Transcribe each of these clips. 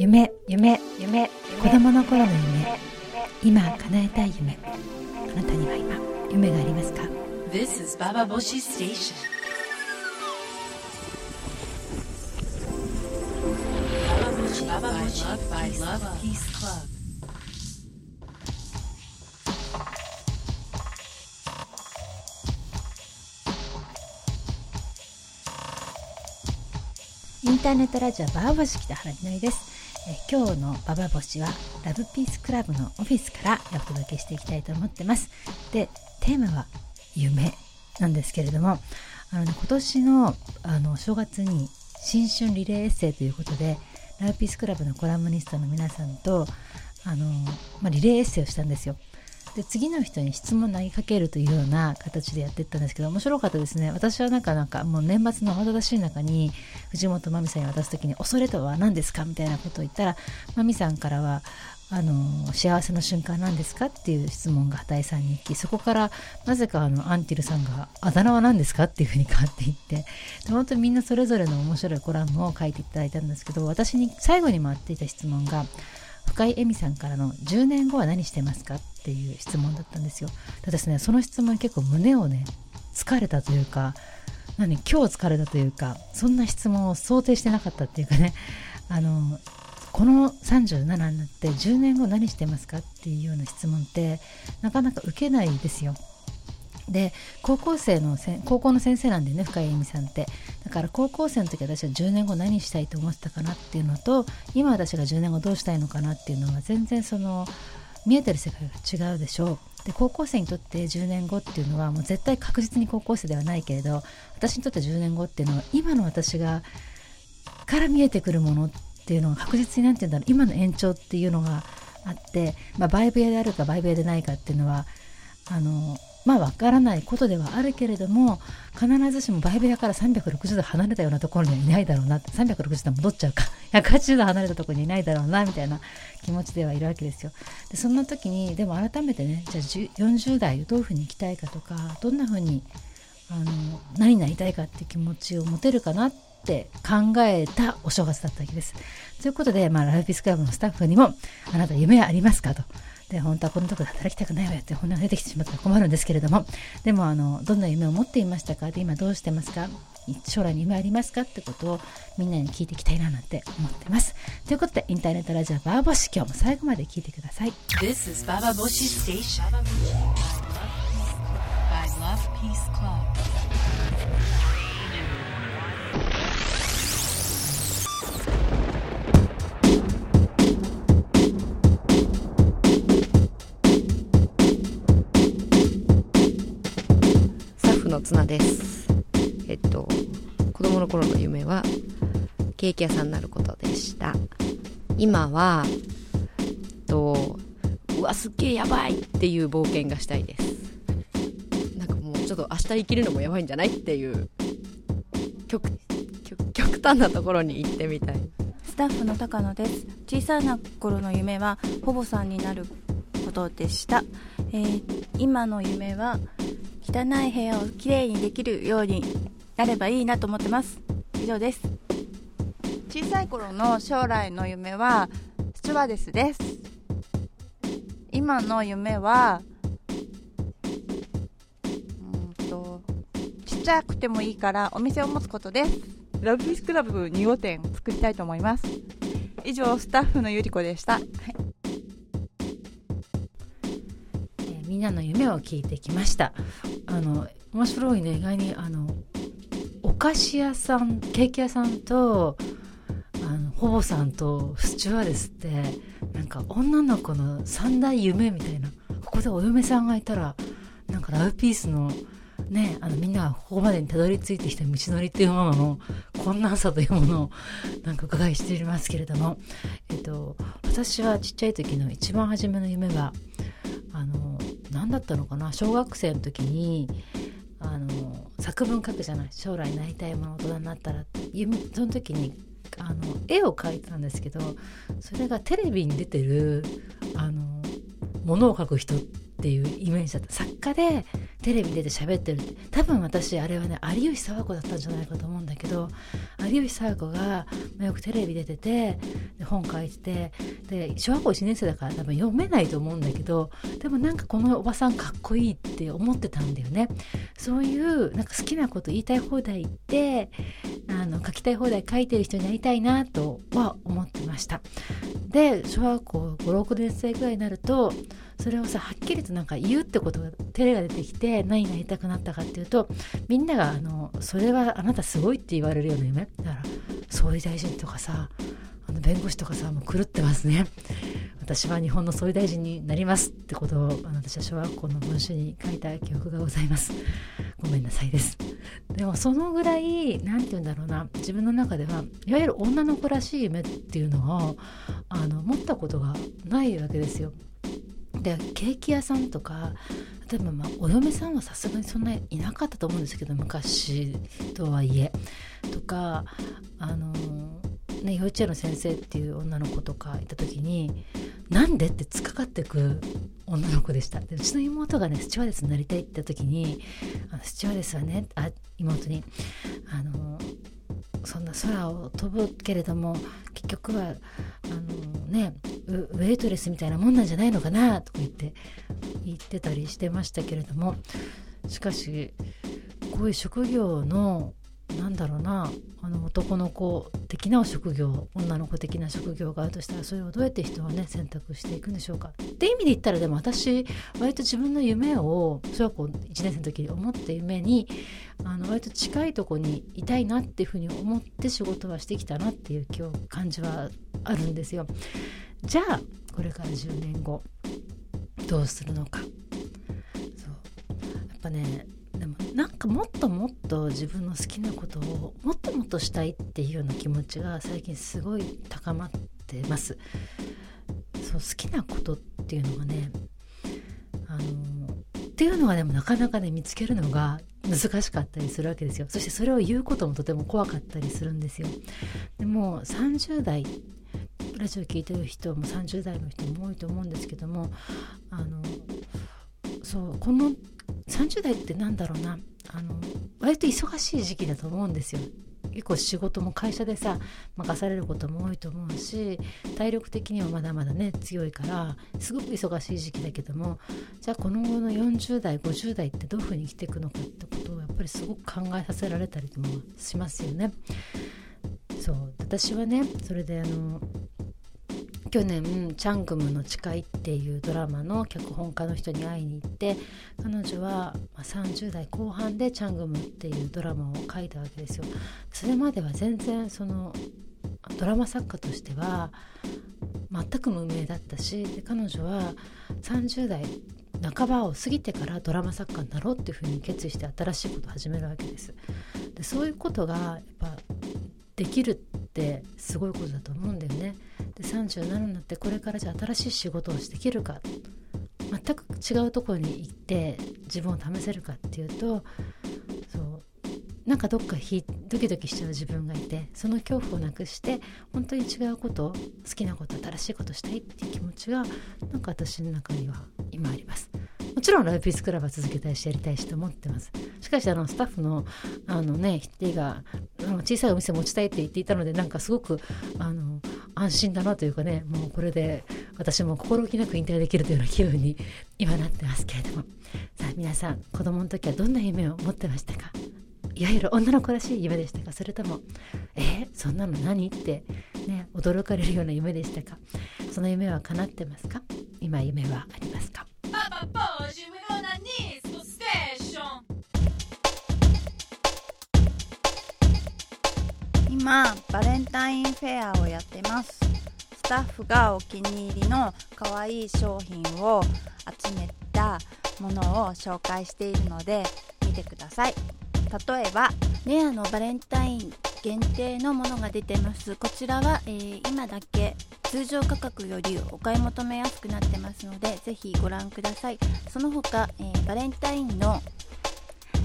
夢夢夢,夢,夢,子供の頃の夢,夢。今叶えたい夢,あなたには今夢がありますか？This is Baba インターネットラジオバーバシキタハラミナイです。え今日のババ星はラブピースクラブのオフィスからお届けしていきたいと思ってます。でテーマは夢なんですけれどもあの、ね、今年のあの正月に新春リレーエッセイということでラブピースクラブのコラムニストの皆さんとあの、まあ、リレーエッセイをしたんですよ。で次の人に質問投げかけるというような形でやっていったんですけど面白かったですね私はなんかなんかもう年末の慌ただしい中に藤本真美さんに渡す時に「恐れとは何ですか?」みたいなことを言ったら真美さんからはあの幸せの瞬間なんですかっていう質問が畑井さんに行きそこからなぜかあのアンティルさんがあだ名は何ですかっていうふうに変わっていってで本当にみんなそれぞれの面白いコラムを書いていただいたんですけど私に最後に回っていた質問が深井恵美さんからの10年後は何してますか？っていう質問だったんですよ。ただですねその質問結構胸をね疲れたというか何今日疲れたというかそんな質問を想定してなかったっていうかね あのこの37になって10年後何してますか？っていうような質問ってなかなか受けないですよ。で高校生のせ高校の先生なんでね深井恵美さんって。だから高校生の時私は10年後何したいと思ってたかなっていうのと今私が10年後どうしたいのかなっていうのは全然その見えてる世界が違うでしょう。で高校生にとって10年後っていうのはもう絶対確実に高校生ではないけれど私にとって10年後っていうのは今の私がから見えてくるものっていうのが確実になんて言うんだろう。今の延長っていうのがあって、まあ、バイブ屋であるかバイブ屋でないかっていうのはあのまあ分からないことではあるけれども必ずしもバイブ屋から360度離れたようなところにはいないだろうな360度戻っちゃうか180度離れたところにいないだろうなみたいな気持ちではいるわけですよ。でそんな時にでも改めてねじゃあ40代どういうふうに生きたいかとかどんなふうにあの何になりたいかって気持ちを持てるかなって考えたお正月だったわけです。ということで、まあ、ライフピスクラブのスタッフにも「あなた夢ありますか?」と。で本当はこのところで働きたくないわよって本音が出てきてしまったら困るんですけれどもでもあのどんな夢を持っていましたか？で今どうしてますか？将来に夢ありますか？ってことをみんなに聞いていきたいななんて思ってます。ということでインターネットラジオバーボシ今日も最後まで聞いてください。This is Baba Boshi Station. By Love Peace Club. 綱です。えっと、子供の頃の夢はケーキ屋さんになることでした。今は、えっと、うわ、すっげえやばいっていう冒険がしたいです。なんかもうちょっと明日生きるのもやばいんじゃないっていう、極、極端なところに行ってみたい。スタッフの高野です小さな頃の夢はほぼさんになることでした、えー今の夢は汚い部屋をきれいにできるようになればいいなと思ってます。以上です。小さい頃の将来の夢はスチュワーデスです。今の夢はうーんとちっちゃくてもいいからお店を持つことです。ラブピースクラブ2号店作りたいと思います。以上スタッフのゆり子でした、はいんなの夢を聞いてきました。あの面白いね。意外にあのお菓子屋さんケーキ屋さんとあのほぼさんとスチュワーデスってなんか女の子の三大夢みたいなここでお嫁さんがいたらなんかラブピースのねあのみんながここまでにたどり着いてきた道のりっていうものの困難さというものをなんか伺いしていますけれども、えっと、私はちっちゃい時の一番初めの夢はあのだったのかな？小学生の時にあの作文書くじゃない？将来なりたいもの大人になったらって。その時にあの絵を描いたんですけどそれがテレビに出てるあのものを描く人ってっていうイメージだった。作家でテレビ出て喋ってる。って多分私あれはね有吉佐和子だったんじゃないかと思うんだけど有吉佐和子がまよくテレビ出ててで本書いててで小学校1年生だから多分読めないと思うんだけどでもなんかこのおばさんかっこいいって思ってたんだよね。そういうなんか好きなこと言いたい放題言ってあの書きたい放題書いてる人になりたいなとは思ってました。で小学校56年生ぐらいになるとそれをさはっきりとなんか言うってことが照れが出てきて何になりたくなったかっていうとみんながあのそれはあなたすごいって言われるような夢だから総理大臣とかさあの弁護士とかさもう狂ってますね。私は日本の総理大臣になりますってことをあの私は小学校の文集に書いた記憶がございます。ごめんなさいです。でもそのぐらい何て言うんだろうな。自分の中ではいわゆる女の子らしい夢っていうのをあの持ったことがないわけですよ。でケーキ屋さんとか例えばまあお嫁さんはさすがにそんないなかったと思うんですけど昔とはいえとかあのね、幼稚園の先生っていう女の子とかいた時に「なんで?」って突っかかってく女の子でしたでうちの妹がねスチュワーデスになりたいって言った時にあのスチュワーデスはねあ妹にあのそんな空を飛ぶけれども結局はあのねウェイトレスみたいなもんなんじゃないのかなとか言って言ってたりしてましたけれども。しかしこういう職業のなんだろうなあの男の子的な職業女の子的な職業があるとしたらそれをどうやって人はね選択していくんでしょうか。って意味で言ったらでも私割と自分の夢を小学校1年生の時に思った夢にあの割と近いとこにいたいなっていうふうに思って仕事はしてきたなっていう今日感じはあるんですよ。じゃあこれから10年後どうするのか。そう。やっぱねでもなんかもっともっと自分の好きなことをもっともっとしたいっていうような気持ちが最近すごい高まってます。そう好きなことっていうのがねあのっていうのがでもなかなかね見つけるのが難しかったりするわけですよ。そしてそれを言うこともとても怖かったりするんですよ。でも30代ラジオ聞いてる人も30代の人も多いと思うんですけどもあのそうこの30代ってなんだろうなあの割と忙しい時期だと思うんですよ結構仕事も会社でさ任されることも多いと思うし体力的にはまだまだね強いからすごく忙しい時期だけどもじゃあこの後の40代50代ってどういうふうに生きていくのかってことをやっぱりすごく考えさせられたりもしますよね。そう私はねそれであの去年「チャングムの誓い」っていうドラマの脚本家の人に会いに行って彼女は30代後半で「チャングム」っていうドラマを書いたわけですよ。それまでは全然そのドラマ作家としては全く無名だったしで彼女は30代半ばを過ぎてからドラマ作家になろうっていうふうに決意して新しいことを始めるわけですでそういうことがやっぱできるってすごいことだと思うんだよねで37になってこれからじゃあ新しい仕事をしてきるか。全く違うところに行って自分を試せるかっていうとそうなんかどっかひドキドキしちゃう自分がいてその恐怖をなくして本当に違うこと好きなこと新しいことしたいっていう気持ちがなんか私の中には今あります。もちろんライブピースクラブは続けたいしやりたいしと思ってます。しかしあのスタッフのあのね否定があの小さいお店持ちたいって言っていたのでなんかすごくあの安心だなというかねもうこれで私も心置きなく引退できるというような気分に今なってますけれども。さあ皆さん子供の時はどんな夢を持ってましたか？いわゆる女の子らしい夢でしたか？それともえー、そんなの何？ってね驚かれるような夢でしたか？その夢は叶ってますか？今夢はありますか？Papa Bosch, 今バレンタインフェアをやってます。スタッフがお気に入りの可愛い商品を集めたものを紹介しているので見てください。例えばレアのバレンタイン限定のものが出てます。こちらは、えー今だけ通常価格よりお買い求めやすくなってますのでぜひご覧ください。その他、えーバレンタインの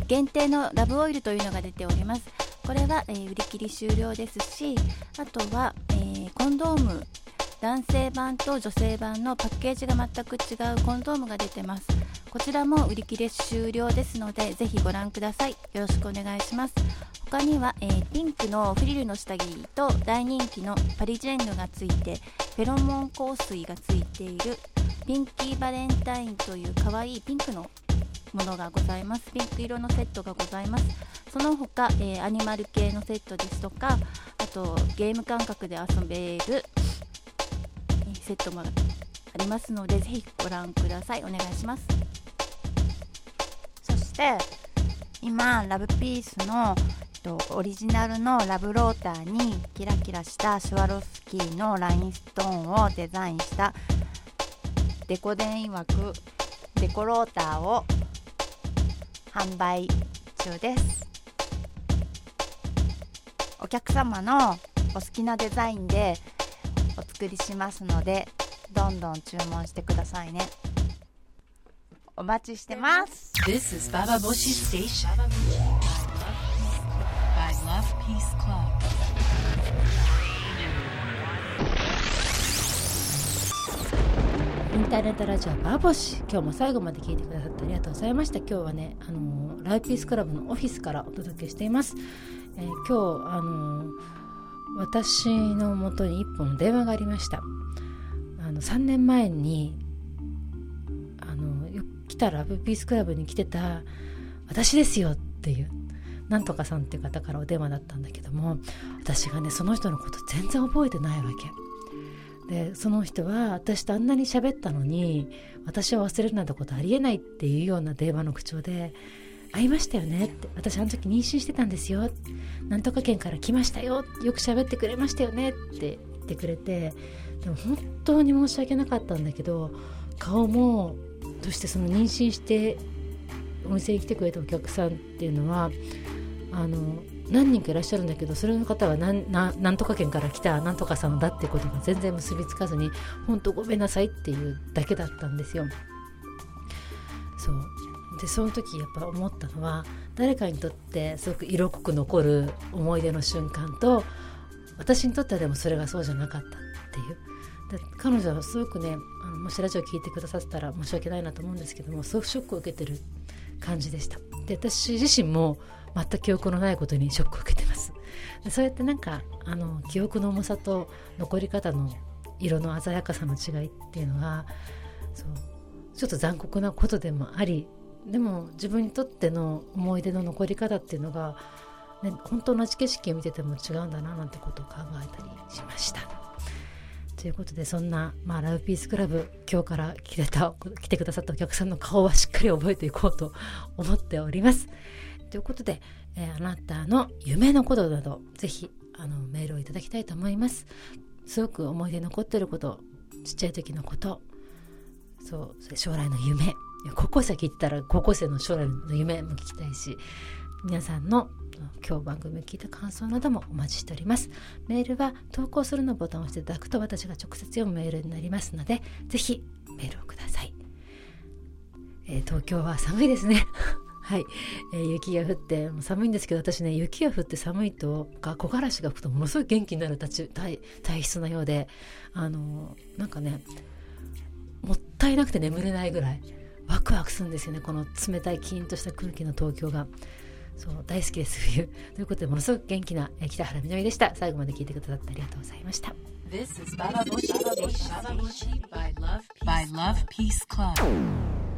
限定のラブオイルというのが出ております。これは、えー売り切り終了ですしあとは、えーコンドーム男性版と女性版のパッケージが全く違うコンドームが出てます。こちらも売り切れ終了ですのでぜひご覧ください。よろしくお願いします。他には、えーピンクのフリルの下着と大人気のパリジェンヌがついてフェロモン香水がついているピンキーバレンタインという可愛いピンクのものがございます。ピンク色のセットがございます。その他、えーアニマル系のセットですとかあとゲーム感覚で遊べるセットもありますのでぜひご覧ください。お願いします。そして今ラブピースのとオリジナルのラブローターにキラキラしたシュワロフスキーのラインストーンをデザインしたデコ電曰くデコローターを販売中ですお客様のお好きなデザインでお作りしますのでどんどん注文してくださいねお待ちしてます This is Baba Boshi Station. By Love Peace Club. ンターネットラジオバーボシ今日も最後まで聞いてくださってありがとうございました。今日はねあのライピースクラブのオフィスからお届けしています、えー今日あの私のもとに一本電話がありました。あの3年前にあのよ来たラブピースクラブに来てた私ですよっていうなんとかさんっていう方からお電話だったんだけども私がねその人のこと全然覚えてないわけ。でその人は私とあんなに喋ったのに私を忘れるなんてことありえないっていうような電話の口調で「会いましたよね」って「私あの時妊娠してたんですよ」「なんとか県から来ましたよ」よく喋ってくれましたよねって言ってくれてでも本当に申し訳なかったんだけど顔もそしてその妊娠してお店に来てくれたお客さんっていうのはあの何人かいらっしゃるんだけどそれの方はなんとか県から来たなんとかさんだってことが全然結びつかずに本当ごめんなさいっていうだけだったんですよ。そう。でその時やっぱ思ったのは誰かにとってすごく色濃く残る思い出の瞬間と私にとってはでもそれがそうじゃなかったっていう。で彼女はすごくねあのもしラジオ聞いてくださったら申し訳ないなと思うんですけどもすごくショックを受けてる感じでした。で私自身も全く記憶のないことにショックを受けてますそうやってなんかあの記憶の重さと残り方の色の鮮やかさの違いっていうのがそうちょっと残酷なことでもありでも自分にとっての思い出の残り方っていうのが、ね、本当同じ景色を見てても違うんだななんてことを考えたりしました。ということでそんな、まあ、ラブピースクラブ今日から来てた来てくださったお客さんの顔はしっかり覚えていこうと思っております。ということで、えーあなたの夢のことなどぜひあのメールをいただきたいと思います。すごく思い出残ってることちっちゃい時のことそう将来の夢高校生聞いたら高校生の将来の夢も聞きたいし皆さんの今日番組を聞いた感想などもお待ちしております。メールは投稿するのボタンを押していただくと私が直接読むメールになりますのでぜひメールをください、えー東京は寒いですね。はい、えー雪が降ってもう寒いんですけど私ね雪が降って寒いとか木枯らしが吹くとものすごい元気になる体体体質なようであのーなんかねもったいなくて眠れないぐらいワクワクするんですよねこの冷たいキーンとした空気の東京が。そう大好きです冬。ということでものすごく元気なえ北原みのりでした。最後まで聞いてくださってありがとうございました。This is Bababushi by Love Peace Club.